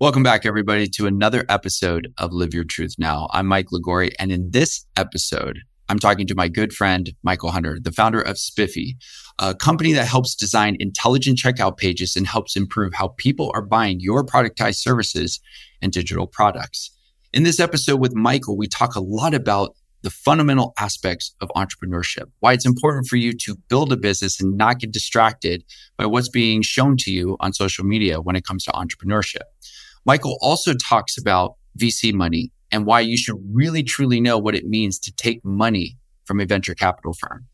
Welcome back, everybody, to another episode of Live Your Truth Now. I'm Mike Liguori, and in this episode, I'm talking to my good friend, Michael Hunter, the founder of Spiffy, a company that helps design intelligent checkout pages and helps improve how people are buying your productized services and digital products. In this episode with Michael, we talk a lot about the fundamental aspects of entrepreneurship, why it's important for you to build a business and not get distracted by what's being shown to you on social media when it comes to entrepreneurship. Michael also talks about VC money and why you should really truly know what it means to take money from a venture capital firm.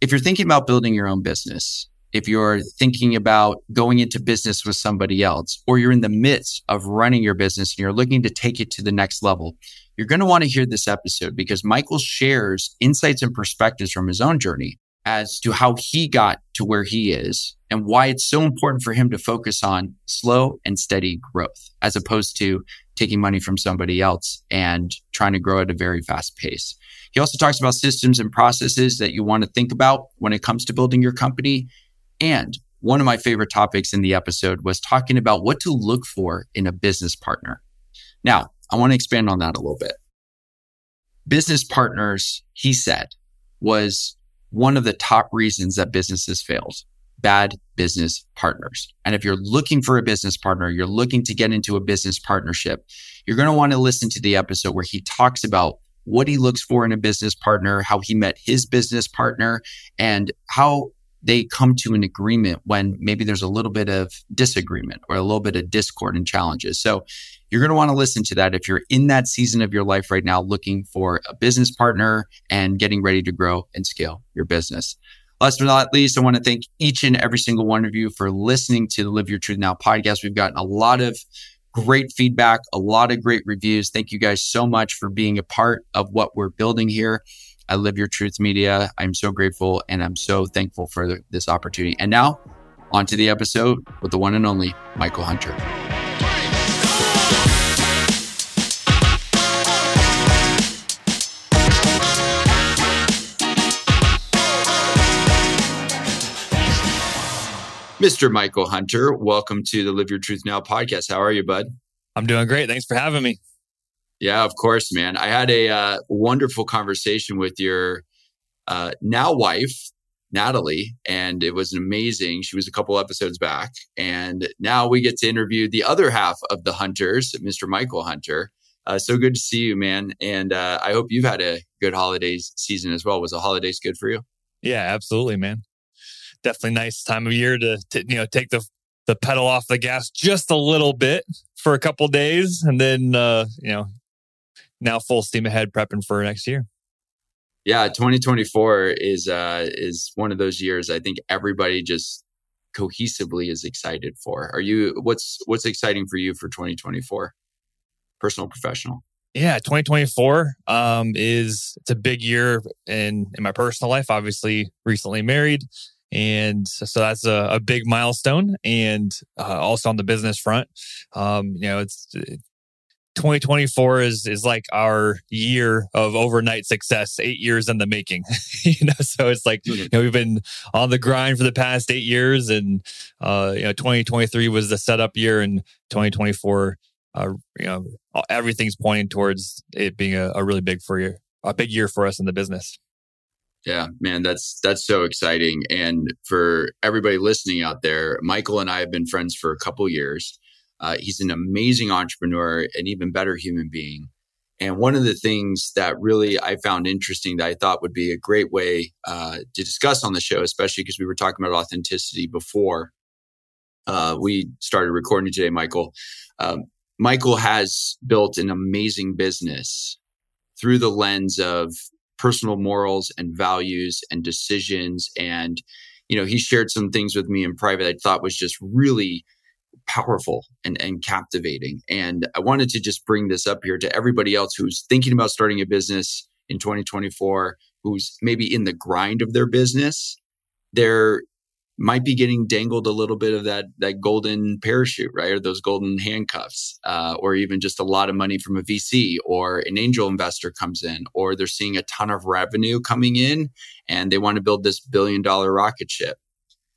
If you're thinking about building your own business, if you're thinking about going into business with somebody else, or you're in the midst of running your business and you're looking to take it to the next level, you're going to want to hear this episode because Michael shares insights and perspectives from his own journey as to how he got to where he is and why it's so important for him to focus on slow and steady growth as opposed to taking money from somebody else and trying to grow at a very fast pace. He also talks about systems and processes that you want to think about when it comes to building your company. And one of my favorite topics in the episode was talking about what to look for in a business partner. Now, I want to expand on that a little bit. Business partners, he said, was one of the top reasons that businesses failed bad business partners. And if you're looking for a business partner, you're looking to get into a business partnership, you're going to want to listen to the episode where he talks about what he looks for in a business partner, how he met his business partner, and how they come to an agreement when maybe there's a little bit of disagreement or a little bit of discord and challenges. So you're going to want to listen to that if you're in that season of your life right now looking for a business partner and getting ready to grow and scale your business. Last but not least, I want to thank each and every single one of you for listening to the Live Your Truth Now podcast. We've gotten a lot of great feedback, a lot of great reviews. Thank you guys so much for being a part of what we're building here. I Live Your Truth Media. I'm so grateful and I'm so thankful for this opportunity. And now, on to the episode with the one and only Michael Hunter. Mr. Michael Hunter, welcome to the Live Your Truth Now podcast. How are you, bud? I'm doing great. Thanks for having me. Yeah, of course, man. I had a uh, wonderful conversation with your uh, now wife, Natalie, and it was amazing. She was a couple episodes back, and now we get to interview the other half of the Hunters, Mr. Michael Hunter. Uh, so good to see you, man. And uh, I hope you've had a good holidays season as well. Was the holidays good for you? Yeah, absolutely, man definitely nice time of year to, to you know take the the pedal off the gas just a little bit for a couple days, and then uh, you know now full steam ahead prepping for next year. Yeah, 2024 is uh is one of those years I think everybody just cohesively is excited for. Are you what's what's exciting for you for 2024? Personal professional? Yeah, 2024 um is it's a big year in in my personal life. Obviously, recently married, and so that's a, a big milestone. And uh, also on the business front, um, you know, it's 2024 is is like our year of overnight success, eight years in the making. you know, so it's like you know we've been on the grind for the past eight years, and uh, you know 2023 was the setup year, and 2024, uh, you know, everything's pointing towards it being a, a really big for you, a big year for us in the business. Yeah, man, that's that's so exciting. And for everybody listening out there, Michael and I have been friends for a couple years. Uh, he's an amazing entrepreneur, an even better human being. And one of the things that really I found interesting that I thought would be a great way uh, to discuss on the show, especially because we were talking about authenticity before uh, we started recording today, Michael. Um, Michael has built an amazing business through the lens of personal morals and values and decisions. And, you know, he shared some things with me in private I thought was just really powerful and, and captivating. And I wanted to just bring this up here to everybody else who's thinking about starting a business in 2024, who's maybe in the grind of their business. They're might be getting dangled a little bit of that that golden parachute, right, or those golden handcuffs, uh, or even just a lot of money from a VC or an angel investor comes in, or they're seeing a ton of revenue coming in, and they want to build this billion dollar rocket ship.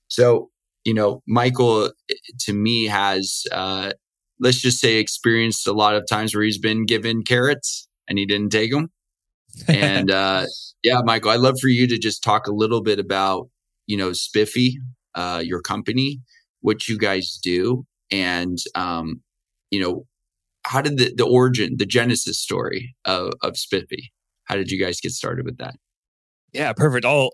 So, you know, Michael, to me, has uh, let's just say, experienced a lot of times where he's been given carrots and he didn't take them. and uh, yeah, Michael, I'd love for you to just talk a little bit about, you know, Spiffy, uh, your company, what you guys do, and um, you know, how did the, the origin, the genesis story of, of Spiffy? How did you guys get started with that? Yeah, perfect. I'll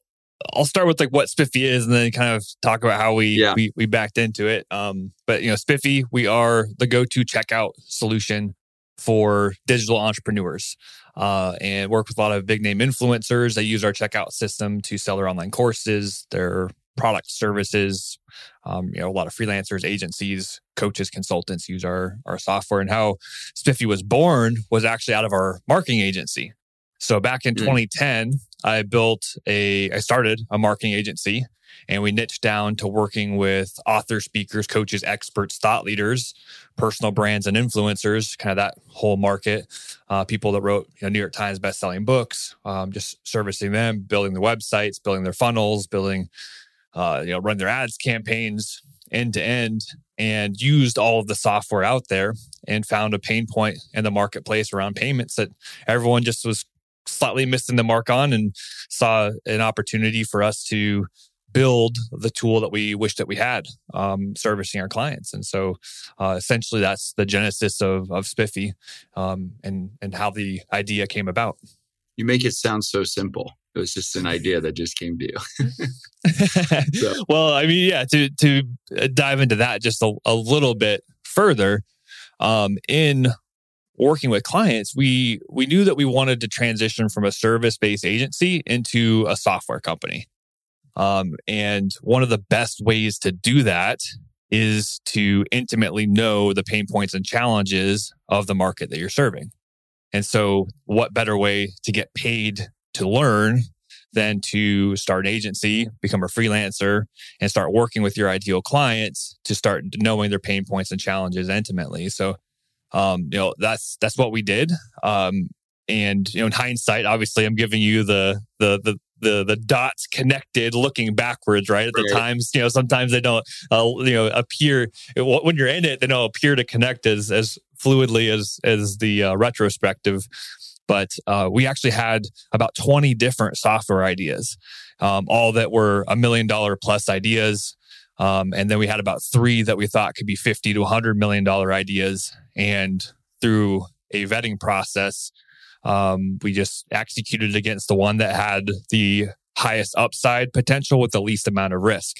I'll start with like what Spiffy is and then kind of talk about how we yeah. we, we backed into it. Um, but you know, Spiffy, we are the go-to checkout solution for digital entrepreneurs. Uh, and work with a lot of big name influencers. They use our checkout system to sell their online courses, their product services. Um, you know, a lot of freelancers, agencies, coaches, consultants use our our software. And how Spiffy was born was actually out of our marketing agency. So back in mm. 2010, I built a, I started a marketing agency and we niched down to working with author, speakers, coaches, experts, thought leaders, personal brands, and influencers, kind of that whole market. Uh, people that wrote you know, New York Times best-selling books, um, just servicing them, building their websites, building their funnels, building, uh, you know, run their ads campaigns end to end, and used all of the software out there and found a pain point in the marketplace around payments that everyone just was slightly missing the mark on and saw an opportunity for us to build the tool that we wish that we had um, servicing our clients. And so uh, essentially that's the genesis of, of spiffy um, and and how the idea came about. You make it sound so simple. It was just an idea that just came to you. So. well i mean yeah to to dive into that just a, a little bit further um, in working with clients, we we knew that we wanted to transition from a service based agency into a software company. Um, and one of the best ways to do that is to intimately know the pain points and challenges of the market that you're serving. And so, what better way to get paid to learn than to start an agency, become a freelancer, and start working with your ideal clients to start knowing their pain points and challenges intimately. So, um, you know, that's that's what we did. Um, and you know, in hindsight, obviously, I'm giving you the the the the the dots connected looking backwards right at right. the times you know sometimes they don't uh, you know appear when you're in it they don't appear to connect as as fluidly as as the uh, retrospective but uh, we actually had about 20 different software ideas um, all that were a million dollar plus ideas um, and then we had about three that we thought could be 50 to 100 million dollar ideas. And through a vetting process, um, we just executed against the one that had the highest upside potential with the least amount of risk.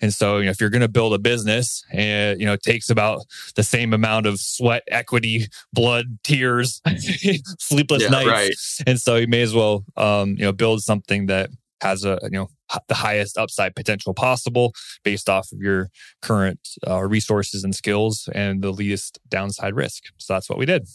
And so, you know, if you're going to build a business and, you know, it takes about the same amount of sweat, equity, blood, tears, sleepless yeah, nights. Right. And so you may as well, um, you know, build something that has a, you know, the highest upside potential possible based off of your current uh, resources and skills and the least downside risk. So that's what we did.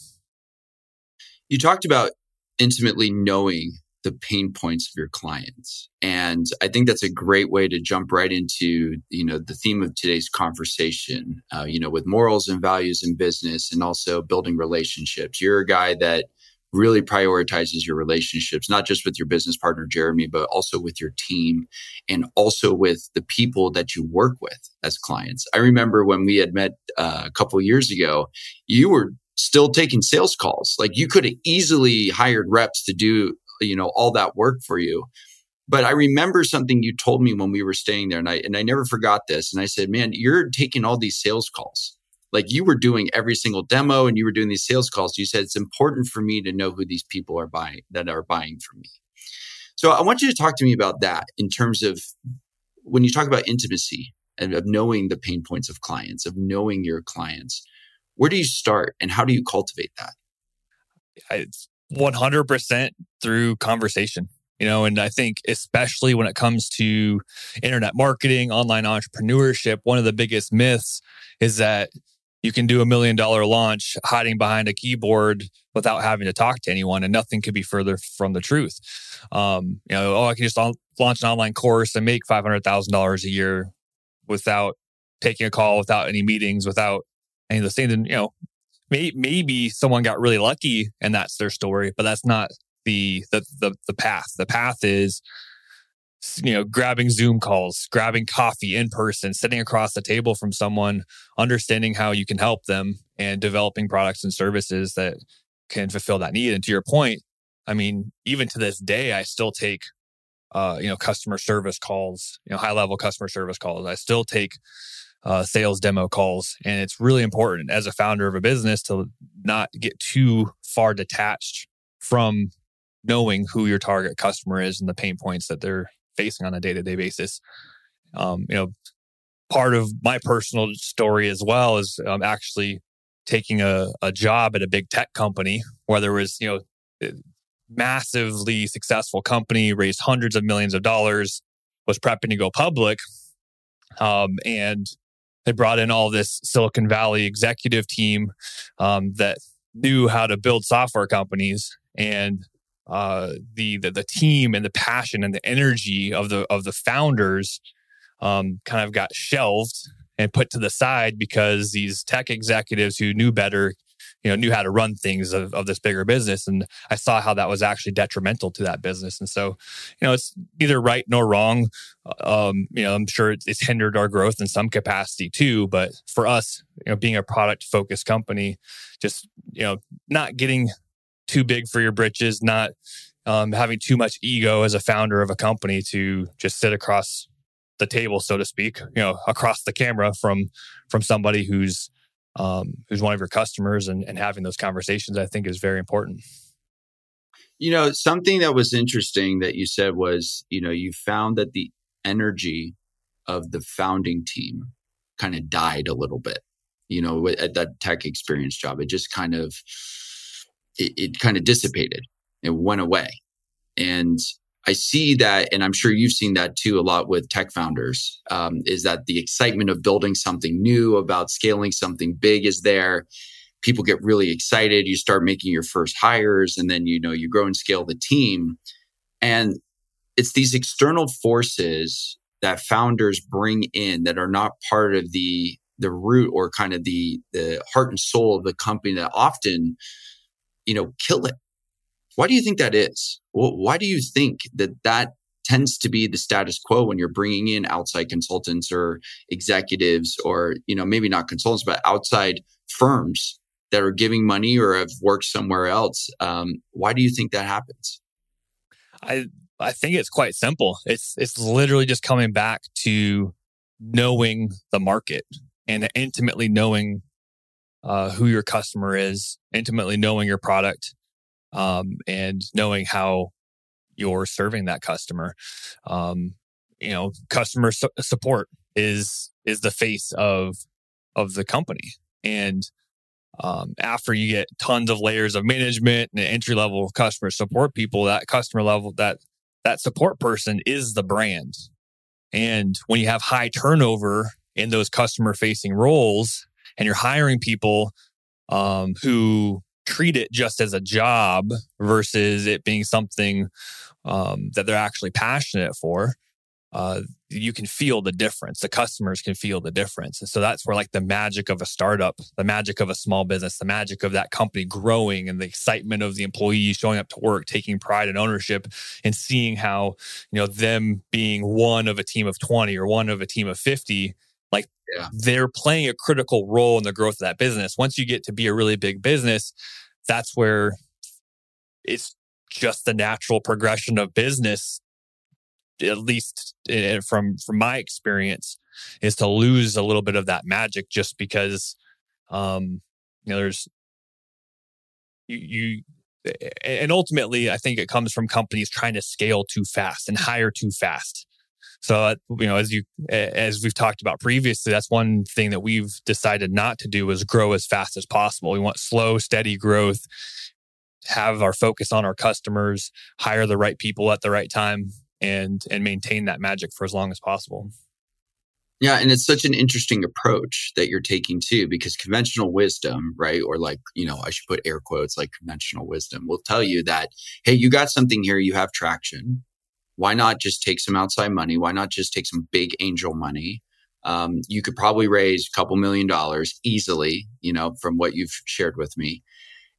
You talked about intimately knowing the pain points of your clients and i think that's a great way to jump right into you know the theme of today's conversation uh, you know with morals and values in business and also building relationships you're a guy that really prioritizes your relationships, not just with your business partner, Jeremy, but also with your team and also with the people that you work with as clients. I remember when we had met uh, a couple years ago, you were still taking sales calls. Like you could have easily hired reps to do, you know, all that work for you. But I remember something you told me when we were staying there and I, and I never forgot this. And I said, man, you're taking all these sales calls like you were doing every single demo and you were doing these sales calls. You said it's important for me to know who these people are buying that are buying from me. So I want you to talk to me about that in terms of when you talk about intimacy and of knowing the pain points of clients, of knowing your clients. Where do you start and how do you cultivate that? It's 100% through conversation you know and i think especially when it comes to internet marketing online entrepreneurship one of the biggest myths is that you can do a million dollar launch hiding behind a keyboard without having to talk to anyone and nothing could be further from the truth. Um, you know oh i can just launch an online course and make $500000 a year without taking a call without any meetings without any of the things. And you know may, maybe someone got really lucky and that's their story but that's not the, the the the path. The path is you know, grabbing Zoom calls, grabbing coffee in person, sitting across the table from someone, understanding how you can help them and developing products and services that can fulfill that need. And to your point, I mean, even to this day, I still take, uh, you know, customer service calls, you know, high level customer service calls. I still take uh, sales demo calls. And it's really important as a founder of a business to not get too far detached from knowing who your target customer is and the pain points that they're facing on a day to day basis. Um, you know, part of my personal story as well is um, actually taking a, a job at a big tech company where there was, you know, massively successful company, raised hundreds of millions of dollars, was prepping to go public. Um, and they brought in all this Silicon Valley executive team um, that knew how to build software companies and uh, the, the, the team and the passion and the energy of the of the founders um, kind of got shelved and put to the side because these tech executives who knew better you know knew how to run things of, of this bigger business. And i saw how that was actually detrimental to that business. And so you know it's neither right nor wrong. Um, you know i'm sure it's hindered our growth in some capacity too. But for us you know being a product focused company just you know not getting too big for your britches not um, having too much ego as a founder of a company to just sit across the table so to speak you know across the camera from from somebody who's um, who's one of your customers and, and having those conversations, I think is very important. You know, something that was interesting that you said was, you know, you found that the energy of the founding team kind of died a little bit, you know, at that tech experience job. It just kind of, it, it kind of dissipated. It went away. And I see that, and I'm sure you've seen that too a lot with tech founders, um, is that the excitement of building something new, about scaling something big is there. People get really excited. You start making your first hires, and then you know you grow and scale the team. And it's these external forces that founders bring in that are not part of the the root or kind of the the heart and soul of the company that often you know kill it why do you think that is? Well, why do you think that that tends to be the status quo when you're bringing in outside consultants or executives or, you know, maybe not consultants, but outside firms that are giving money or have worked somewhere else? Um, why do you think that happens? I I think it's quite simple. It's it's literally just coming back to knowing the market and intimately knowing uh, who your customer is, intimately knowing your product, um, and knowing how you're serving that customer. Um, you know, customer su- support is is the face of of the company, and um, after you get tons of layers of management and entry level customer support people, that customer level that that support person is the brand. And when you have high turnover in those customer facing roles, and you're hiring people um, who treat it just as a job versus it being something um, that they're actually passionate for, uh, you can feel the difference. The customers can feel the difference. And so that's where like the magic of a startup, the magic of a small business, the magic of that company growing and the excitement of the employees showing up to work, taking pride and ownership and seeing how, you know, them being one of a team of 20 or one of a team of 50 like yeah. they're playing a critical role in the growth of that business. Once you get to be a really big business, that's where it's just the natural progression of business at least eh, from from my experience is to lose a little bit of that magic just because um you know there's you, you and ultimately i think it comes from companies trying to scale too fast and hire too fast so, uh, you know, as you as we've talked about previously, that's one thing that we've decided not to do is grow as fast as possible. We want slow, steady growth. Have our focus on our customers, hire the right people at the right time, and and maintain that magic for as long as possible. Yeah, and it's such an interesting approach that you're taking too, because conventional wisdom, right? Or like, you know, I should put air quotes like conventional wisdom will tell you that, hey, you got something here, you have traction why not just take some outside money? Why not just take some big angel money? Um, you could probably raise a couple million dollars easily, you know, from what you've shared with me.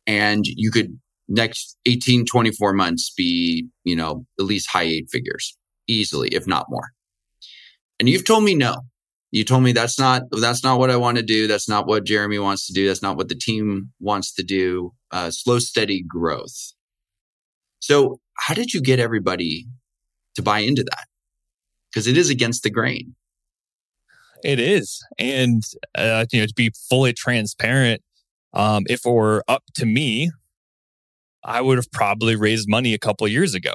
And you could next 18, 24 months be, you know, at least high eight figures. easily, if not more. And you've told me no. You told me that's not that's not what I want to do. That's not what Jeremy wants to do. That's not what the team wants to do. Uh, slow, steady growth. So, how did you get everybody to buy into that? Because it is against the grain. It is, and uh, you know, to be fully transparent, um, if it were up to me, I would have probably raised money a couple years ago.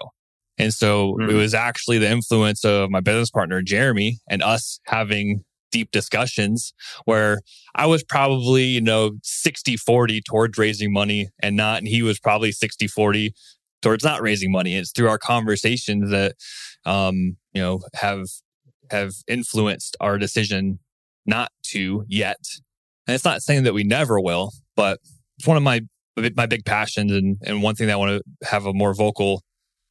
And so mm-hmm. it was actually the influence of my business partner, Jeremy, and us having deep discussions where I was probably, you know, 60 40 towards raising money and not, and he was probably 60 40 towards not raising money. It's through our conversations that, um, you know, have, have influenced our decision not to yet. And it's not saying that we never will, but it's one of my my big passions and, and one thing that I want to have a more vocal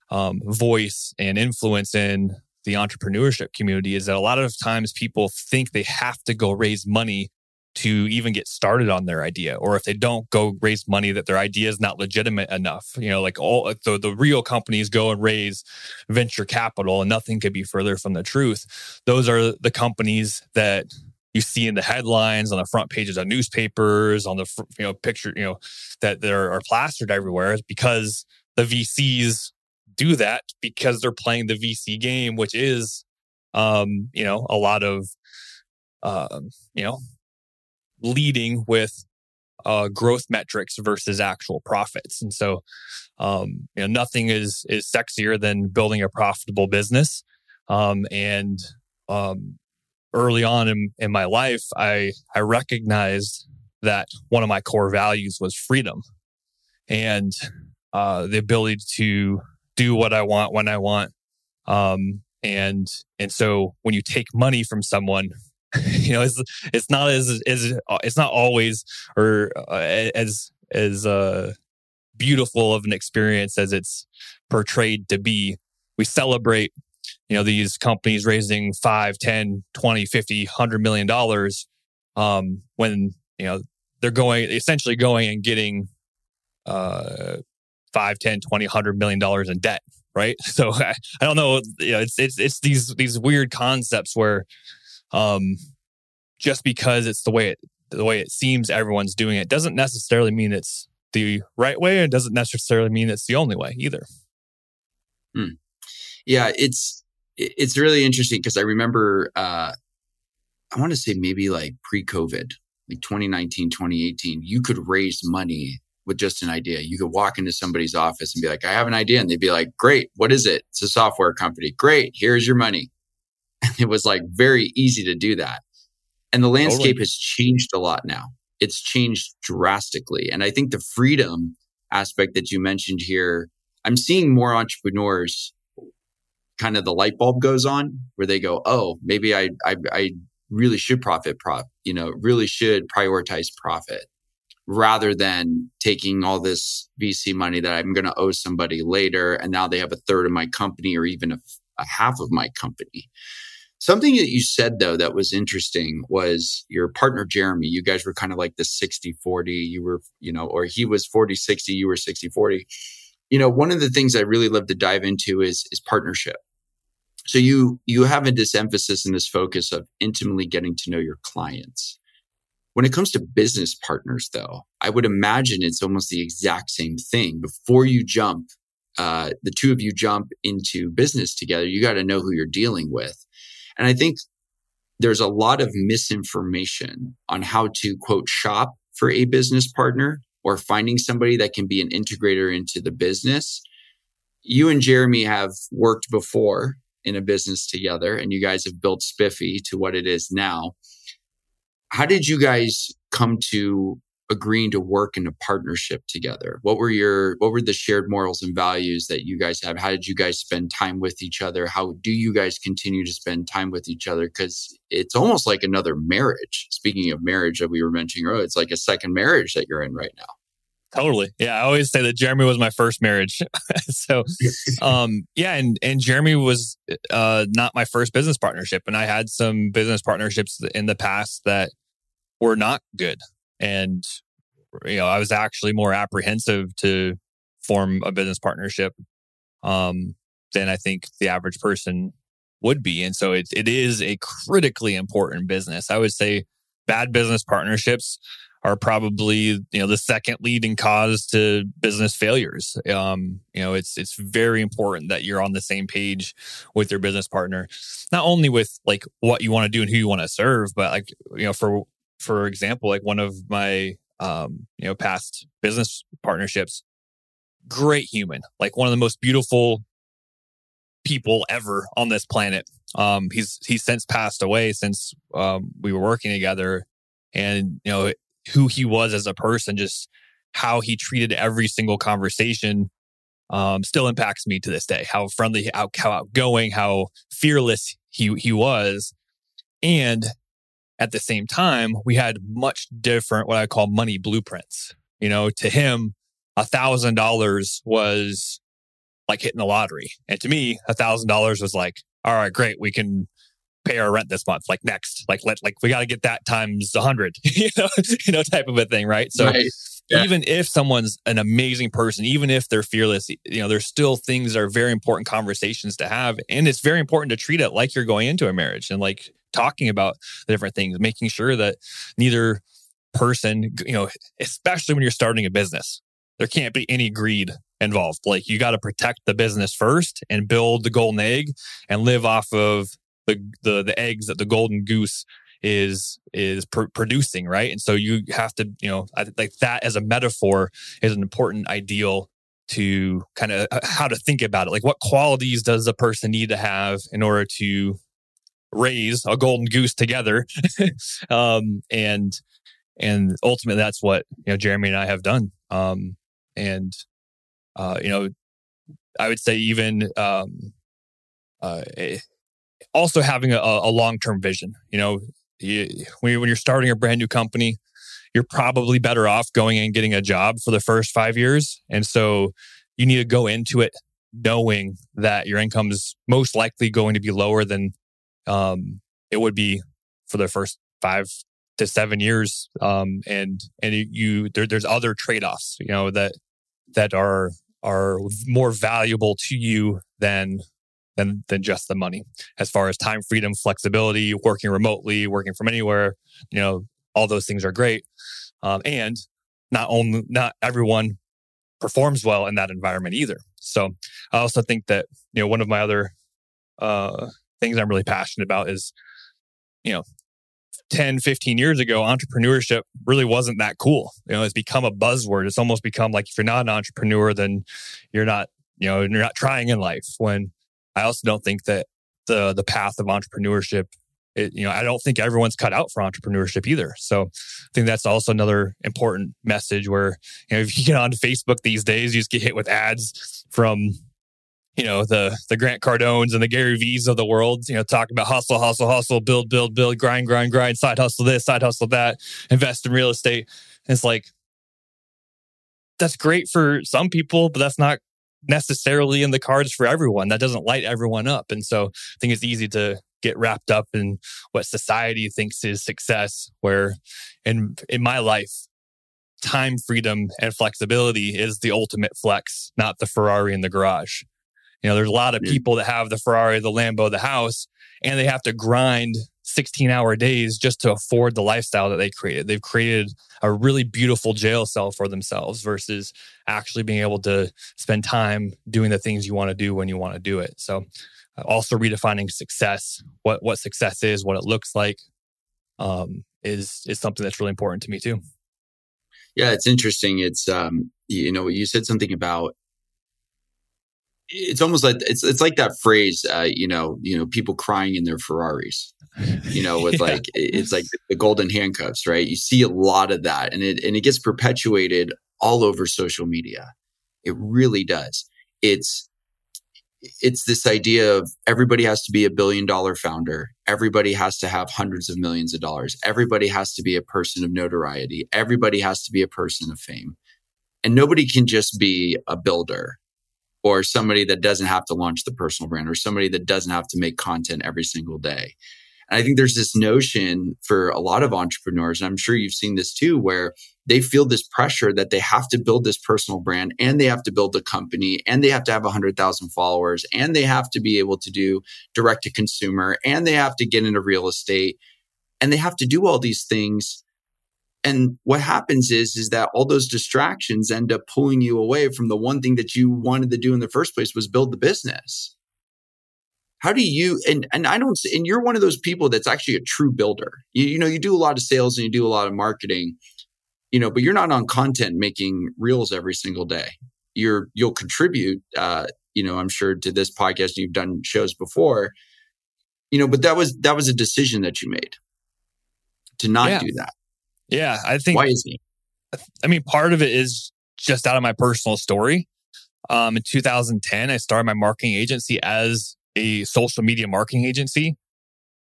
um, voice and influence in the entrepreneurship community is that a lot of times people think they have to go raise money to even get started on their idea or if they don't go raise money that their idea is not legitimate enough you know like all the, the real companies go and raise venture capital and nothing could be further from the truth. Those are the companies that you see in the headlines on the front pages of newspapers on the you know picture you know that there are plastered everywhere because the VCs do that because they're playing the VC game, which is um, you know a lot of um, you know leading with uh, growth metrics versus actual profits. And so, um, you know, nothing is is sexier than building a profitable business. Um, and um, early on in, in my life, I, I recognized that one of my core values was freedom and uh, the ability to do what I want when I want. Um, and and so when you take money from someone, you know, it's it's not as as it's not always or uh, as as uh, beautiful of an experience as it's portrayed to be. We celebrate you know these companies raising 5 10 20 50 100 million dollars um, when you know they're going essentially going and getting uh 5 10 20 100 million dollars in debt right so I, I don't know you know it's it's it's these these weird concepts where um just because it's the way it the way it seems everyone's doing it doesn't necessarily mean it's the right way and doesn't necessarily mean it's the only way either hmm. yeah it's it's really interesting because I remember, uh, I want to say maybe like pre COVID, like 2019, 2018, you could raise money with just an idea. You could walk into somebody's office and be like, I have an idea. And they'd be like, great. What is it? It's a software company. Great. Here's your money. And it was like very easy to do that. And the landscape totally. has changed a lot now. It's changed drastically. And I think the freedom aspect that you mentioned here, I'm seeing more entrepreneurs kind of the light bulb goes on where they go, oh, maybe I, I, I really should profit prop, you know, really should prioritize profit rather than taking all this VC money that I'm going to owe somebody later. And now they have a third of my company or even a half of my company. Something that you said though that was interesting was your partner Jeremy. You guys were kind of like the 60 40. You were, you know, or he was 40 60, you were 60 40 you know, one of the things I really love to dive into is is partnership. So you you have a this emphasis and this focus of intimately getting to know your clients. When it comes to business partners, though, I would imagine it's almost the exact same thing. Before you jump, uh, the two of you jump into business together, you got to know who you're dealing with. And I think there's a lot of misinformation on how to quote shop for a business partner or finding somebody that can be an integrator into the business. You and Jeremy have worked before in a business together and you guys have built Spiffy to what it is now. How did you guys come to agreeing to work in a partnership together? What were your what were the shared morals and values that you guys have? How did you guys spend time with each other? How do you guys continue to spend time with each other? Because it's almost like another marriage. Speaking of marriage that we were mentioning earlier, it's like a second marriage that you're in right now. Totally. Yeah. I always say that Jeremy was my first marriage. so, um, yeah. And, and Jeremy was, uh, not my first business partnership. And I had some business partnerships in the past that were not good. And, you know, I was actually more apprehensive to form a business partnership. Um, than I think the average person would be. And so it, it is a critically important business. I would say bad business partnerships are probably you know the second leading cause to business failures. Um, you know, it's it's very important that you're on the same page with your business partner, not only with like what you want to do and who you want to serve, but like you know, for for example, like one of my um, you know past business partnerships, great human, like one of the most beautiful people ever on this planet. Um, he's he's since passed away since um, we were working together, and you know who he was as a person, just how he treated every single conversation, um, still impacts me to this day. How friendly, how, how outgoing, how fearless he he was, and at the same time, we had much different what I call money blueprints. You know, to him, a thousand dollars was like hitting the lottery. And to me, a thousand dollars was like, all right, great. We can pay our rent this month. Like next, like let, like we got to get that times a hundred, you know, you know, type of a thing. Right. So right. Yeah. even if someone's an amazing person, even if they're fearless, you know, there's still things that are very important conversations to have. And it's very important to treat it like you're going into a marriage and like talking about the different things, making sure that neither person, you know, especially when you're starting a business, there can't be any greed involved. Like you got to protect the business first and build the golden egg and live off of the the, the eggs that the golden goose is is pr- producing, right? And so you have to, you know, I, like that as a metaphor is an important ideal to kind of uh, how to think about it. Like what qualities does a person need to have in order to raise a golden goose together? um, and and ultimately that's what you know Jeremy and I have done. Um, and uh, you know, I would say even um, uh, eh, also having a, a long term vision. You know, you, when, you're starting a brand new company, you're probably better off going and getting a job for the first five years, and so you need to go into it knowing that your income is most likely going to be lower than um, it would be for the first five to seven years um, and and you there, there's other trade-offs you know that that are are more valuable to you than than than just the money. As far as time freedom flexibility working remotely working from anywhere you know all those things are great. Um, and not only not everyone performs well in that environment either. So i also think that you know one of my other uh, things i'm really passionate about is you know 10, 15 years ago, entrepreneurship really wasn't that cool. You know, it's become a buzzword. It's almost become like if you're not an entrepreneur, then you're not, you know, you're not trying in life. When I also don't think that the the path of entrepreneurship, it, you know, I don't think everyone's cut out for entrepreneurship either. So I think that's also another important message where, you know, if you get on Facebook these days, you just get hit with ads from you know the the Grant Cardones and the Gary V's of the world, you know, talk about hustle, hustle, hustle, build, build, build, grind, grind, grind, side hustle this, side hustle that, invest in real estate. And it's like that's great for some people, but that's not necessarily in the cards for everyone. That doesn't light everyone up. And so I think it's easy to get wrapped up in what society thinks is success, where in in my life, time freedom and flexibility is the ultimate flex, not the Ferrari in the garage. You know, there's a lot of people that have the Ferrari, the Lambo, the house, and they have to grind 16 hour days just to afford the lifestyle that they created. They've created a really beautiful jail cell for themselves versus actually being able to spend time doing the things you want to do when you want to do it. So, uh, also redefining success, what what success is, what it looks like, um, is is something that's really important to me too. Yeah, it's interesting. It's um, you know, you said something about it's almost like it's it's like that phrase, uh, you know, you know, people crying in their Ferraris, you know, with yeah. like it's like the golden handcuffs, right? You see a lot of that, and it and it gets perpetuated all over social media. It really does. It's it's this idea of everybody has to be a billion dollar founder. Everybody has to have hundreds of millions of dollars. Everybody has to be a person of notoriety. Everybody has to be a person of fame. And nobody can just be a builder or somebody that doesn't have to launch the personal brand or somebody that doesn't have to make content every single day. And I think there's this notion for a lot of entrepreneurs, and I'm sure you've seen this too, where they feel this pressure that they have to build this personal brand and they have to build a company and they have to have 100,000 followers and they have to be able to do direct to consumer and they have to get into real estate and they have to do all these things. And what happens is, is that all those distractions end up pulling you away from the one thing that you wanted to do in the first place was build the business. How do you, and, and I don't, and you're one of those people that's actually a true builder. You, you know, you do a lot of sales and you do a lot of marketing you know, but you're not on content making reels every single day. You're you'll contribute, uh, you know, I'm sure to this podcast. You've done shows before, you know, but that was that was a decision that you made to not yeah. do that. Yeah, I think. Why is it? I mean, part of it is just out of my personal story. Um, in 2010, I started my marketing agency as a social media marketing agency.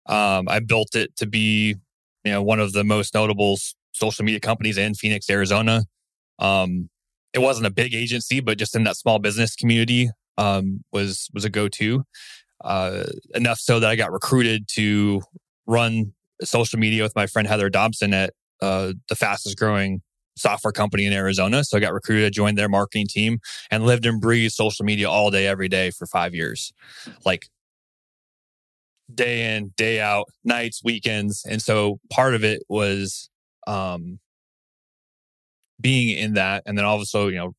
Um, I built it to be, you know, one of the most notable social media companies in Phoenix, Arizona. Um, it wasn't a big agency, but just in that small business community um, was was a go to. Uh, enough so that I got recruited to run social media with my friend Heather Dobson at uh, the fastest growing software company in Arizona. So I got recruited, joined their marketing team, and lived and breathed social media all day, every day for five years, like day in, day out, nights, weekends. And so part of it was um, being in that, and then also, you know,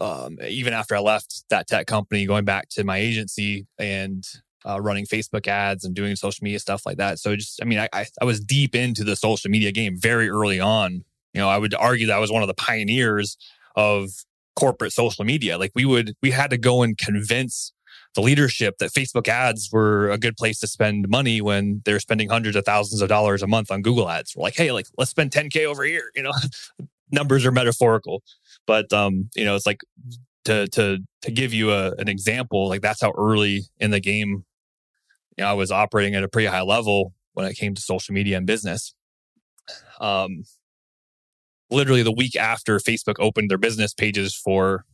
um, even after I left that tech company, going back to my agency and uh, running Facebook ads and doing social media stuff like that. So just, I mean, I, I, I was deep into the social media game very early on. You know, I would argue that I was one of the pioneers of corporate social media. Like we would, we had to go and convince the leadership that Facebook ads were a good place to spend money when they're spending hundreds of thousands of dollars a month on Google ads. We're like, hey, like let's spend 10K over here. You know, numbers are metaphorical. But um, you know, it's like to to to give you a, an example, like that's how early in the game, you know, I was operating at a pretty high level when it came to social media and business. Um literally the week after Facebook opened their business pages for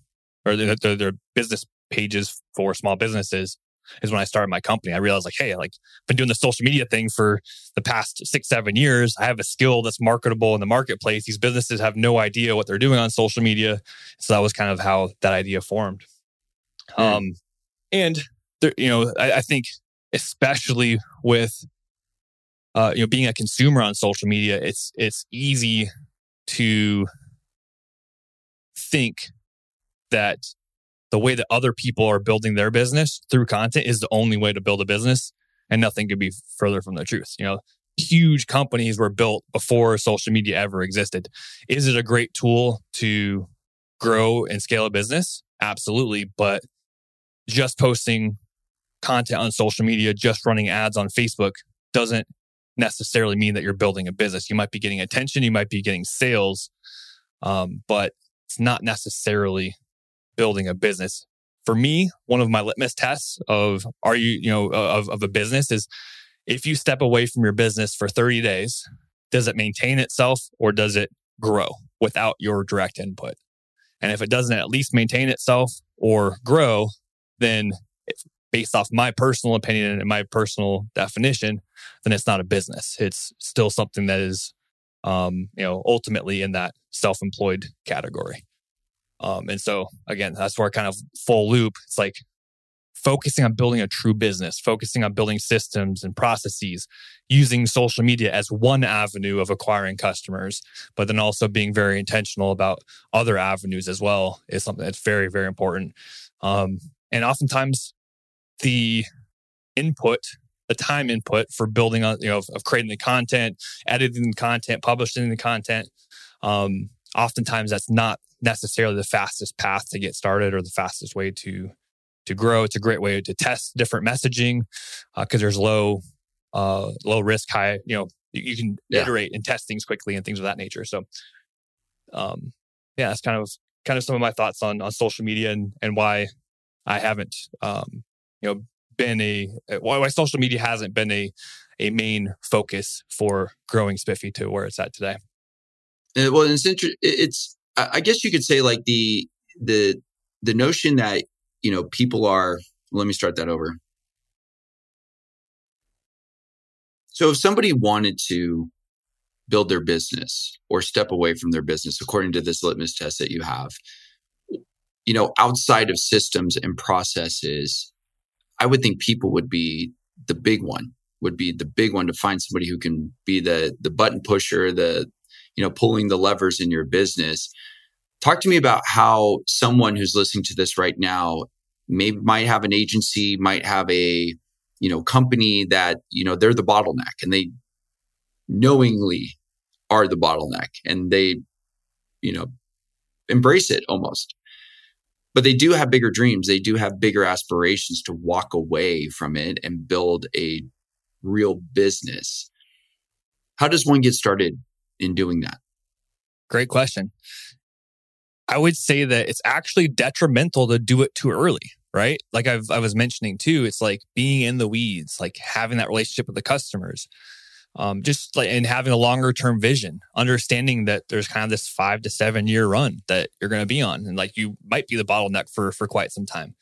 or their, their, their business pages for small businesses is when I started my company. I realized like, hey, like I've been doing the social media thing for the past six, seven years. I have a skill that's marketable in the marketplace. These businesses have no idea what they're doing on social media. So that was kind of how that idea formed. Mm. Um, and there, you know, I, I think especially with uh, you know, being a consumer on social media, it's it's easy to think that the way that other people are building their business through content is the only way to build a business and nothing could be further from the truth you know? Huge companies were built before social media ever existed. Is it a great tool to grow and scale a business? Absolutely but just posting content on social media just running ads on facebook doesn't necessarily mean that you're building a business you might be getting attention you might be getting sales um, but it's not necessarily building a business. For me, one of my litmus tests of are you, you know, of, of a business is if you step away from your business for 30 days, does it maintain itself or does it grow without your direct input? And if it doesn't at least maintain itself or grow, then based off my personal opinion and my personal definition, then it's not a business. It's still something that is, um, you know, ultimately in that self-employed category. Um, and so again, that's where kind of full loop. It's like focusing on building a true business, focusing on building systems and processes, using social media as one avenue of acquiring customers, but then also being very intentional about other avenues as well is something that's very, very important. Um, and oftentimes the input, the time input for building on, you know, of, of creating the content, editing the content, publishing the content, um, oftentimes that's not necessarily the fastest path to get started or the fastest way to to grow. It's a great way to test different messaging because uh, there's low uh, low risk, high. You know, you, can yeah. iterate and test things quickly and things of that nature. So, um, yeah, that's kind of kind of some of my thoughts on on social media and and why I haven't um, you know been a why, why social media hasn't been a a main focus for growing Spiffy to where it's at today. Uh, well, it's interesting. It's I guess you could say like the the the notion that you know people are. Let me start that over. So if somebody wanted to build their business or step away from their business, according to this litmus test that you have, you know, outside of systems and processes, I would think people would be the big one, would be the big one to find somebody who can be the the button pusher, the you know, pulling the levers in your business. Talk to me about how someone who's listening to this right now maybe might have an agency, might have a you know company that you know they're the bottleneck and they knowingly are the bottleneck and they you know embrace it almost but they do have bigger dreams. They do have bigger aspirations to walk away from it and build a real business. How does one get started in doing that? Great question. I would say that it's actually detrimental to do it too early right? Like I've, I was mentioning too, it's like being in the weeds, like having that relationship with the customers, um, just like and having a longer term vision, understanding that there's kind of this five to seven year run that you're going to be on, and like you might be the bottleneck for for quite some time.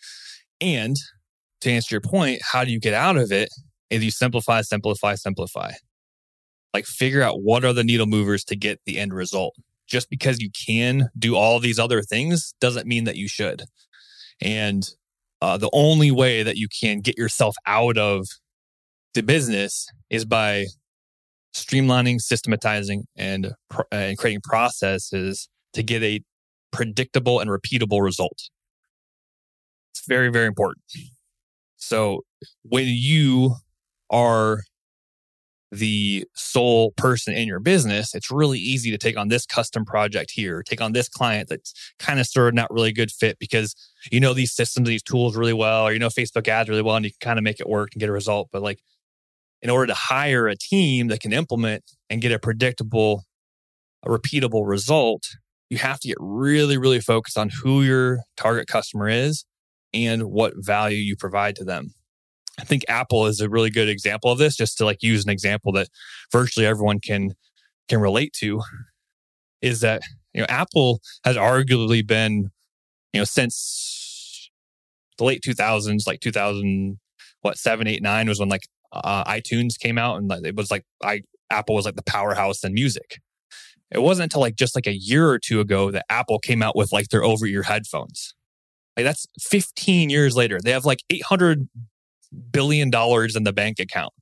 And to answer your point, how do you get out of it? Is you simplify, simplify, simplify. Like figure out what are the needle movers to get the end result. Just because you can do all these other things doesn't mean that you should. And uh, the only way that you can get yourself out of the business is by streamlining, systematizing, and uh, and creating processes to get a predictable and repeatable result. It's very very important. So when you are the sole person in your business, it's really easy to take on this custom project here, take on this client that's kind of sort of not really a good fit because you know these systems, these tools really well, or you know Facebook ads really well, and you can kind of make it work and get a result. But like in order to hire a team that can implement and get a predictable, a repeatable result, you have to get really, really focused on who your target customer is and what value you provide to them. I think Apple is a really good example of this, just to like use an example that virtually everyone can can relate to. Is that you know Apple has arguably been you know since the late 2000s, like 2000 what seven, eight, nine was when like uh, iTunes came out, and it was like I Apple was like the powerhouse in music. It wasn't until like just like a year or two ago that Apple came out with like their over ear headphones. Like that's 15 years later. They have like 800 billion dollars in the bank account.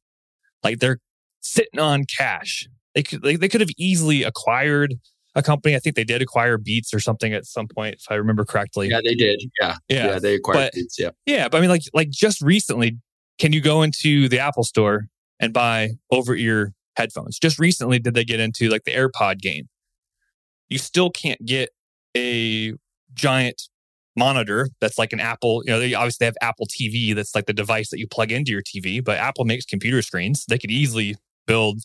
Like they're sitting on cash. They could they, they could have easily acquired a company. I think they did acquire Beats or something at some point, if I remember correctly. Yeah, they did. Yeah, yeah, yeah they acquired but, Beats. Yeah, yeah. But I mean, like like just recently, can you go into the Apple Store and buy over ear headphones? Just recently, did they get into like the AirPod game? You still can't get a giant monitor that's like an Apple, you know, they obviously have Apple TV that's like the device that you plug into your TV, but Apple makes computer screens. They could easily build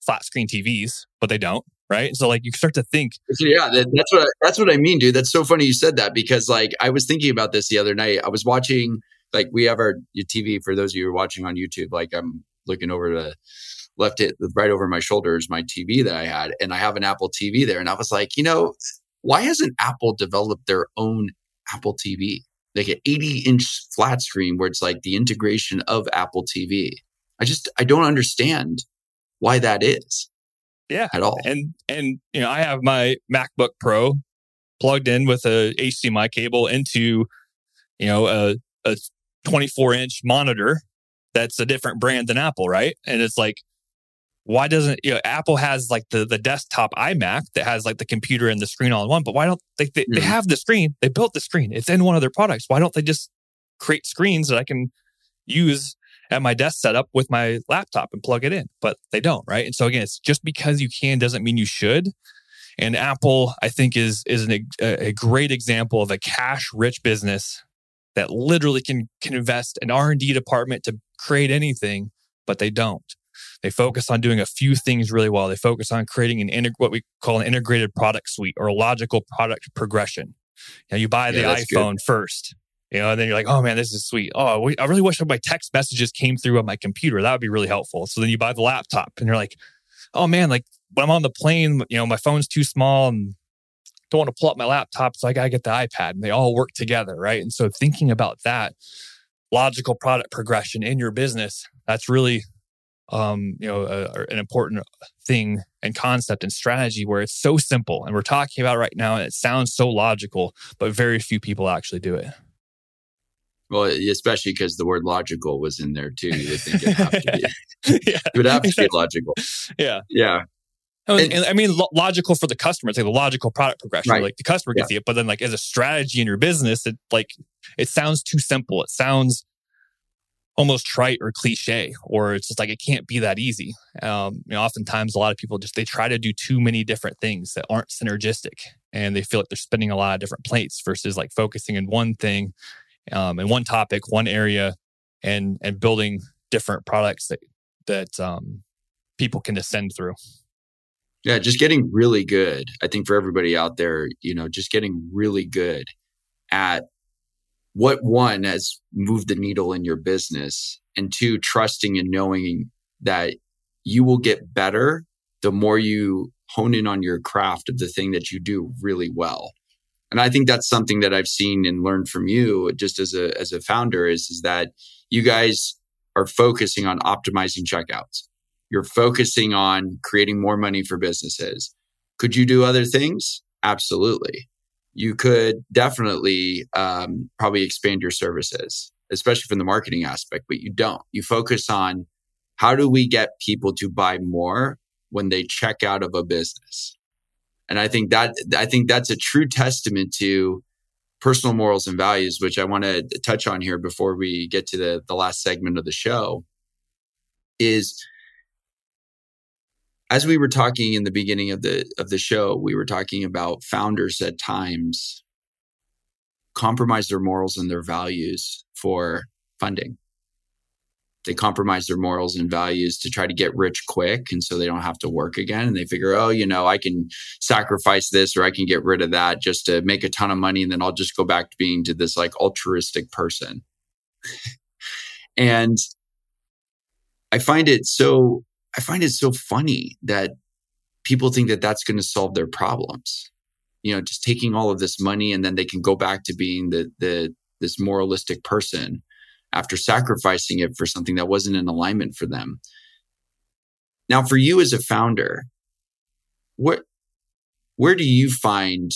flat screen TVs, but they don't, right? So like you start to think Yeah, that's what I, that's what I mean, dude. That's so funny you said that because like I was thinking about this the other night. I was watching like we have our TV for those of you who are watching on YouTube, like I'm looking over to left it right over my shoulders, my TV that I had, and I have an Apple TV there. And I was like, you know, why hasn't Apple developed their own Apple TV, like an 80 inch flat screen where it's like the integration of Apple TV. I just, I don't understand why that is. Yeah. At all. And, and, you know, I have my MacBook Pro plugged in with a HDMI cable into, you know, a, a 24 inch monitor that's a different brand than Apple, right? And it's like, why doesn't you know Apple has like the the desktop iMac that has like the computer and the screen all in one, but why don't they they, mm-hmm. they have the screen? They built the screen. It's in one of their products. Why don't they just create screens that I can use at my desk setup with my laptop and plug it in? But they don't, right? And so again, it's just because you can doesn't mean you should. And Apple, I think, is is an, a, a great example of a cash rich business that literally can can invest an R and D department to create anything, but they don't. They focus on doing a few things really well. They focus on creating an integ- what we call an integrated product suite or a logical product progression. Now you buy the yeah, iPhone good. first, you know, and then you're like, oh man, this is sweet. Oh, I really wish my text messages came through on my computer. That would be really helpful. So then you buy the laptop and you're like, oh man, like when I'm on the plane, you know, my phone's too small and don't want to pull up my laptop. So I got to get the iPad and they all work together. Right. And so thinking about that logical product progression in your business, that's really um, you know, a, an important thing and concept and strategy where it's so simple and we're talking about right now and it sounds so logical, but very few people actually do it. Well, especially because the word logical was in there too. You would think it'd have to be, yeah, it would have to be logical. Yeah. Yeah. And, and, I mean, lo- logical for the customer. It's like the logical product progression. Right. Like the customer gets yeah. it, but then like as a strategy in your business, it like it sounds too simple. It sounds almost trite or cliche, or it's just like it can't be that easy. Um, you know, oftentimes a lot of people just they try to do too many different things that aren't synergistic, and they feel like they're spinning a lot of different plates versus like focusing in one thing, um, in one topic, one area, and and building different products that that um, people can ascend through. Yeah, just getting really good. I think for everybody out there, you know, just getting really good at what one has moved the needle in your business and two trusting and knowing that you will get better the more you hone in on your craft of the thing that you do really well and i think that's something that i've seen and learned from you just as a as a founder is is that you guys are focusing on optimizing checkouts you're focusing on creating more money for businesses could you do other things absolutely you could definitely um, probably expand your services, especially from the marketing aspect, but you don't. You focus on how do we get people to buy more when they check out of a business? And I think that, I think that's a true testament to personal morals and values, which I want to touch on here before we get to the, the last segment of the show is as we were talking in the beginning of the of the show, we were talking about founders at times compromise their morals and their values for funding. They compromise their morals and values to try to get rich quick. And so they don't have to work again. And they figure, oh, you know, I can sacrifice this or I can get rid of that just to make a ton of money. And then I'll just go back to being to this like altruistic person. and I find it so I find it so funny that people think that that's going to solve their problems. You know, just taking all of this money and then they can go back to being the the this moralistic person after sacrificing it for something that wasn't in alignment for them. Now, for you as a founder, what where do you find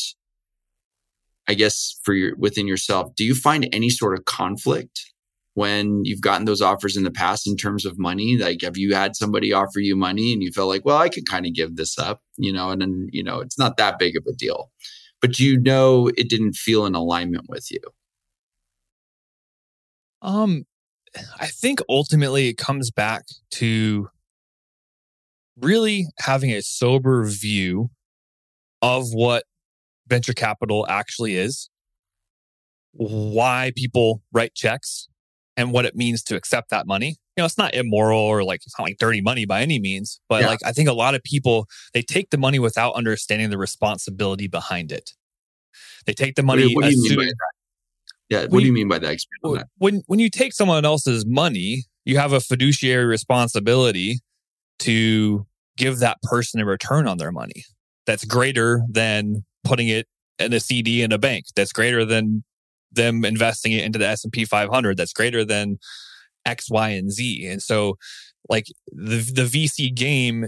I guess for your within yourself, do you find any sort of conflict when you've gotten those offers in the past in terms of money? Like, have you had somebody offer you money and you felt like, well, I could kind of give this up, you know, and then, you know, it's not that big of a deal, but you know, it didn't feel in alignment with you? Um, I think ultimately it comes back to really having a sober view of what venture capital actually is, why people write checks, and what it means to accept that money. You know, it's not immoral or like it's not like dirty money by any means, but yeah. like I think a lot of people they take the money without understanding the responsibility behind it. They take the money. What, what do you mean by that? Yeah, what do you mean by that? When, when when you take someone else's money, you have a fiduciary responsibility to give that person a return on their money that's greater than putting it in a CD in a bank. That's greater than them investing it into the S&P 500 that's greater than X, Y, and Z. And so like the, the VC game,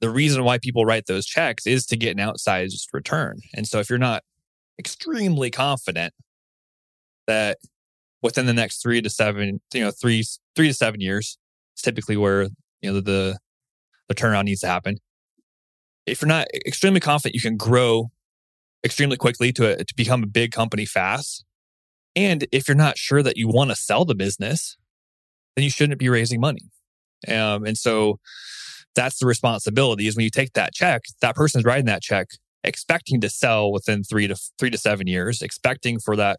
the reason why people write those checks is to get an outsized return. And so if you're not extremely confident that within the next three to seven, you know, three, three to seven years, it's typically where, you know, the, the turnaround needs to happen. If you're not extremely confident you can grow extremely quickly to, a, to become a big company fast, and if you're not sure that you want to sell the business, then you shouldn't be raising money. Um, and so that's the responsibility is when you take that check, that person's writing that check expecting to sell within three to three to seven years, expecting for that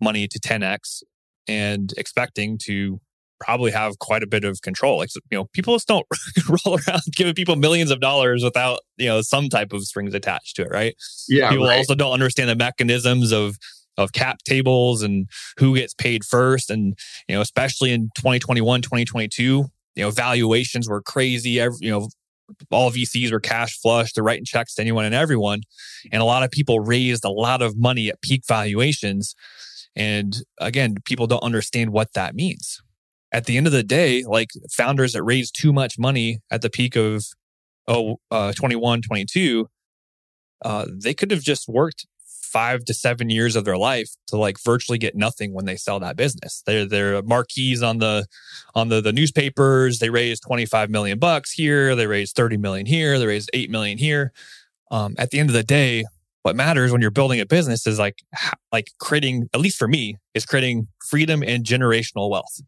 money to 10x and expecting to probably have quite a bit of control. Like, you know, people just don't roll around giving people millions of dollars without, you know, some type of strings attached to it, right? Yeah. People right. also don't understand the mechanisms of of cap tables and who gets paid first. And, you know, especially in 2021, 2022, you know, valuations were crazy. Every, you know, all VCs were cash flush. They're writing checks to anyone and everyone. And a lot of people raised a lot of money at peak valuations. And again, people don't understand what that means. at the end of the day, like founders that raised too much money at the peak of oh uh, 21, 22, uh, they could have just worked five to seven years of their life to like virtually get nothing when they sell that business. They're they're marquees on the on the, the newspapers. They raised 25 million bucks here, they raised 30 million here, they raised eight million here. Um, at the end of the day, what matters when you're building a business is like like creating, at least for me, is creating freedom and generational wealth.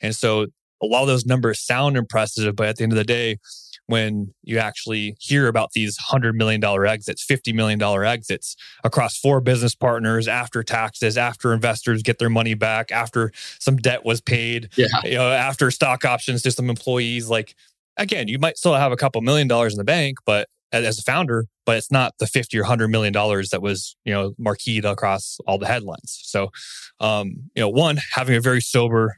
And so a lot of those numbers sound impressive, but at the end of the day, when you actually hear about these $100 million exits, $50 million exits across four business partners after taxes, after investors get their money back, after some debt was paid, yeah. you know, after stock options to some employees. Like, again, you might still have a couple million dollars in the bank, but as a founder, but it's not the 50 or 100 million dollars that was, you know, marqueed across all the headlines. So, um, you know, one, having a very sober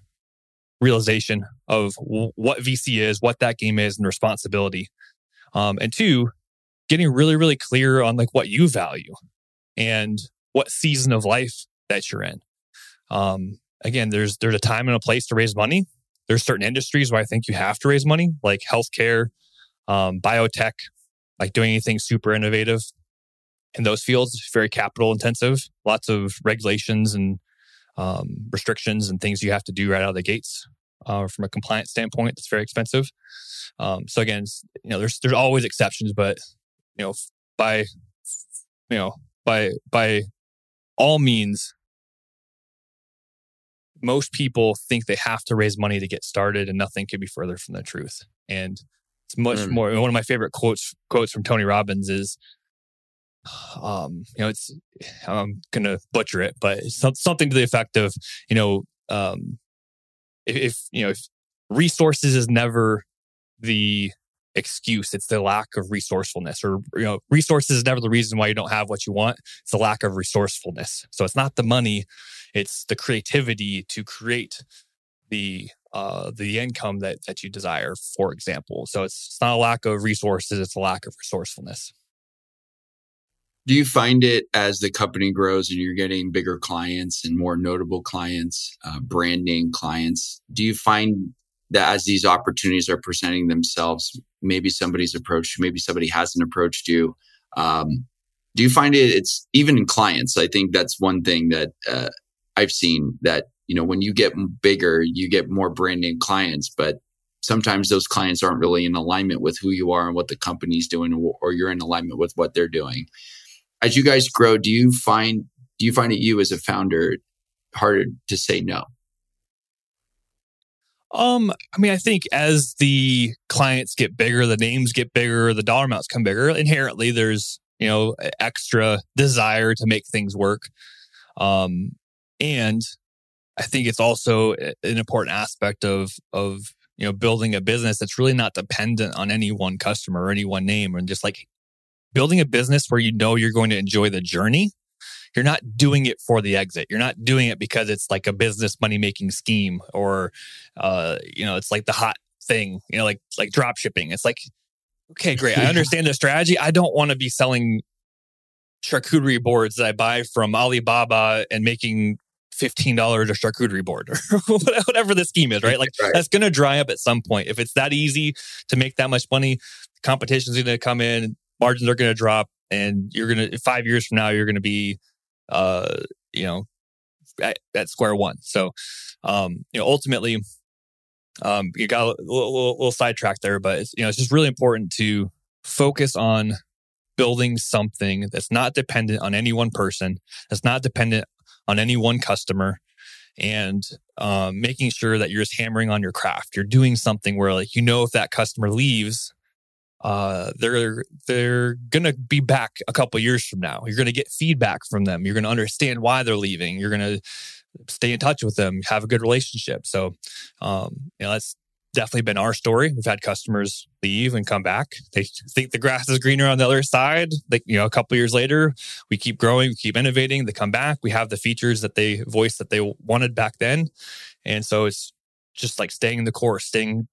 realization of w- what VC is, what that game is, and responsibility. Um, and two, getting really, really clear on like what you value and what season of life that you're in. Um, again, there's there's a time and a place to raise money. There's certain industries where I think you have to raise money, like healthcare, um, biotech, like doing anything super innovative in those fields. Very capital intensive, lots of regulations and um, restrictions and things you have to do right out of the gates uh, from a compliance standpoint. That's very expensive. Um, so again, you know, there's there's always exceptions, but you know, by you know, by by all means, most people think they have to raise money to get started, and nothing could be further from the truth. And it's much mm. more. One of my favorite quotes quotes from Tony Robbins is, um, you know, it's I'm gonna butcher it, but something to the effect of, you know, um, if, if you know, if resources is never the excuse it's the lack of resourcefulness or you know resources is never the reason why you don't have what you want. It's the lack of resourcefulness. So it's not the money it's the creativity to create the uh the income that that you desire for example. So it's, it's not a lack of resources it's a lack of resourcefulness do you find it as the company grows and you're getting bigger clients and more notable clients, uh, brand name clients? Do you find that as these opportunities are presenting themselves, maybe somebody's approached you, maybe somebody hasn't approached you? Um, do you find it? It's even in clients. I think that's one thing that uh, I've seen that you know when you get bigger, you get more brand name clients, but sometimes those clients aren't really in alignment with who you are and what the company's doing, or you're in alignment with what they're doing as you guys grow, do you find do you find it you as a founder harder to say no? Um, I mean, I think as the clients get bigger, the names get bigger, the dollar amounts come bigger. Inherently, there's you know extra desire to make things work. Um, and I think it's also an important aspect of of you know building a business that's really not dependent on any one customer or any one name, and just like building a business where you know you're going to enjoy the journey. You're not doing it for the exit. You're not doing it because it's like a business money making scheme or, uh, you know, it's like the hot thing, you know, like, like drop shipping. It's like, okay, great. I understand the strategy. I don't want to be selling charcuterie boards that I buy from Alibaba and making $15 a charcuterie board or whatever the scheme is, right? Like right. that's going to dry up at some point. If it's that easy to make that much money, competition's going to come in, margins are going to drop and you're going to five years from now you're going to be uh you know at, at square one. So um you know ultimately um you got a little, little, little sidetrack there but it's, you know it's just really important to focus on building something that's not dependent on any one person that's not dependent on any one customer and um, making sure that you're just hammering on your craft. You're doing something where like you know if that customer leaves uh, they're they're gonna be back a couple years from now. You're gonna get feedback from them. You're gonna understand why they're leaving. You're gonna stay in touch with them, have a good relationship. So, um, you know, that's definitely been our story. We've had customers leave and come back. They think the grass is greener on the other side. They, you know, a couple years later, we keep growing, we keep innovating. They come back. We have the features that they voiced that they wanted back then, and so it's just like staying the course, staying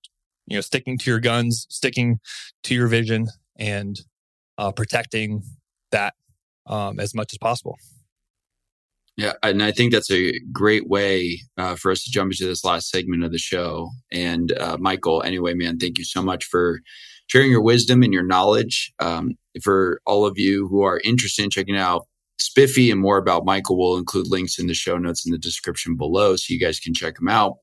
you know, sticking to your guns, sticking to your vision, and uh, protecting that um, as much as possible. Yeah, and I think that's a great way uh, for us to jump into this last segment of the show. And uh, Michael, anyway, man, thank you so much for sharing your wisdom and your knowledge. Um, for all of you who are interested in checking out Spiffy and more about Michael, we'll include links in the show notes in the description below so you guys can check them out.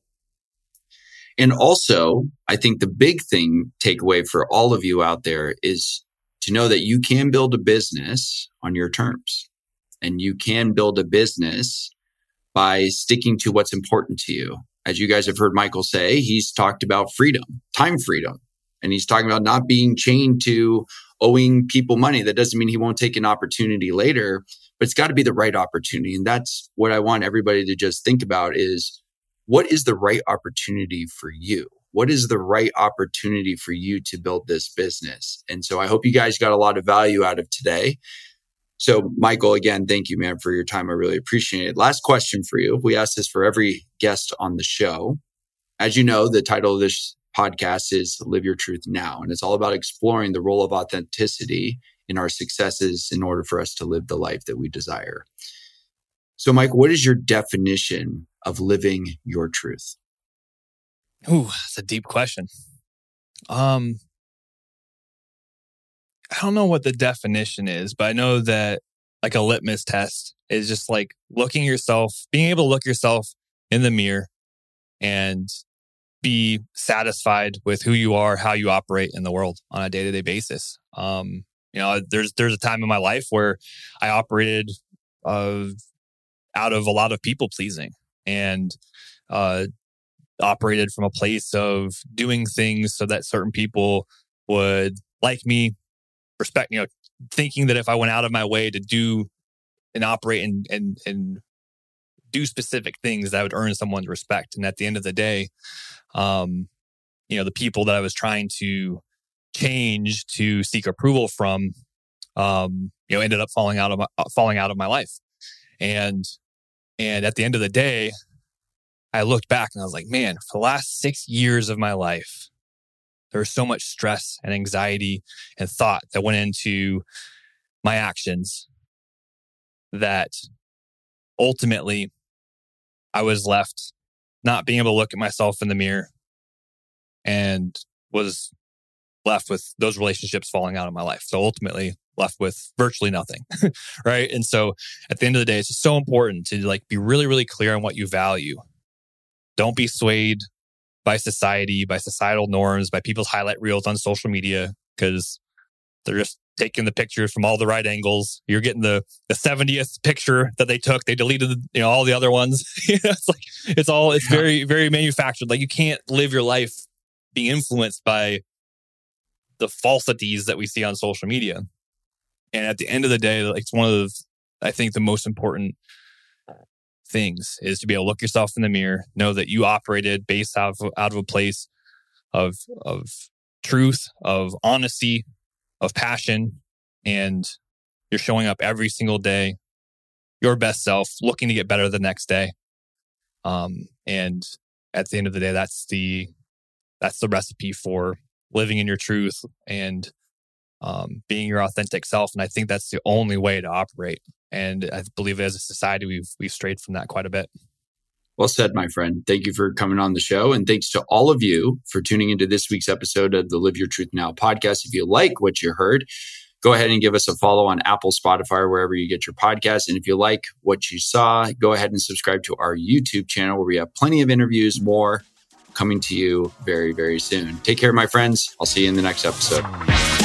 And also, I think the big thing takeaway for all of you out there is to know that you can build a business on your terms and you can build a business by sticking to what's important to you. As you guys have heard Michael say, he's talked about freedom, time freedom, and he's talking about not being chained to owing people money. That doesn't mean he won't take an opportunity later, but it's got to be the right opportunity. And that's what I want everybody to just think about is what is the right opportunity for you? What is the right opportunity for you to build this business? And so I hope you guys got a lot of value out of today. So, Michael, again, thank you, man, for your time. I really appreciate it. Last question for you. We ask this for every guest on the show. As you know, the title of this podcast is Live Your Truth Now, and it's all about exploring the role of authenticity in our successes in order for us to live the life that we desire. So, Mike, what is your definition of living your truth? Ooh, that's a deep question. Um, I don't know what the definition is, but I know that like a litmus test is just like looking yourself, being able to look yourself in the mirror and be satisfied with who you are, how you operate in the world on a day to day basis. Um, you know, there's there's a time in my life where I operated uh, out of a lot of people pleasing and uh, operated from a place of doing things so that certain people would like me, respect, you know, thinking that if I went out of my way to do and operate and and and do specific things that would earn someone's respect. And at the end of the day, um, you know, the people that I was trying to change to seek approval from, um, you know, ended up falling out of my, falling out of my life. And and at the end of the day, I looked back and I was like, man, for the last six years of my life, there was so much stress and anxiety and thought that went into my actions that ultimately I was left not being able to look at myself in the mirror and was left with those relationships falling out of my life. So ultimately left with virtually nothing. right. And so at the end of the day, it's just so important to like be really, really clear on what you value. Don't be swayed by society, by societal norms, by people's highlight reels on social media, because they're just taking the pictures from all the right angles. You're getting the the 70th picture that they took. They deleted you know all the other ones. it's like it's all it's very very manufactured. Like you can't live your life being influenced by the falsities that we see on social media. And at the end of the day, like it's one of the I think the most important things is to be able to look yourself in the mirror, know that you operated based out of, out of a place of of truth, of honesty, of passion, and you're showing up every single day, your best self, looking to get better the next day. Um, and at the end of the day, that's the that's the recipe for living in your truth and um, being your authentic self. And I think that's the only way to operate. And I believe as a society, we've we've strayed from that quite a bit. Well said, my friend. Thank you for coming on the show. And thanks to all of you for tuning into this week's episode of the Live Your Truth Now podcast. If you like what you heard, go ahead and give us a follow on Apple, Spotify, or wherever you get your podcast. And if you like what you saw, go ahead and subscribe to our YouTube channel where we have plenty of interviews, more coming to you very, very soon. Take care, my friends. I'll see you in the next episode.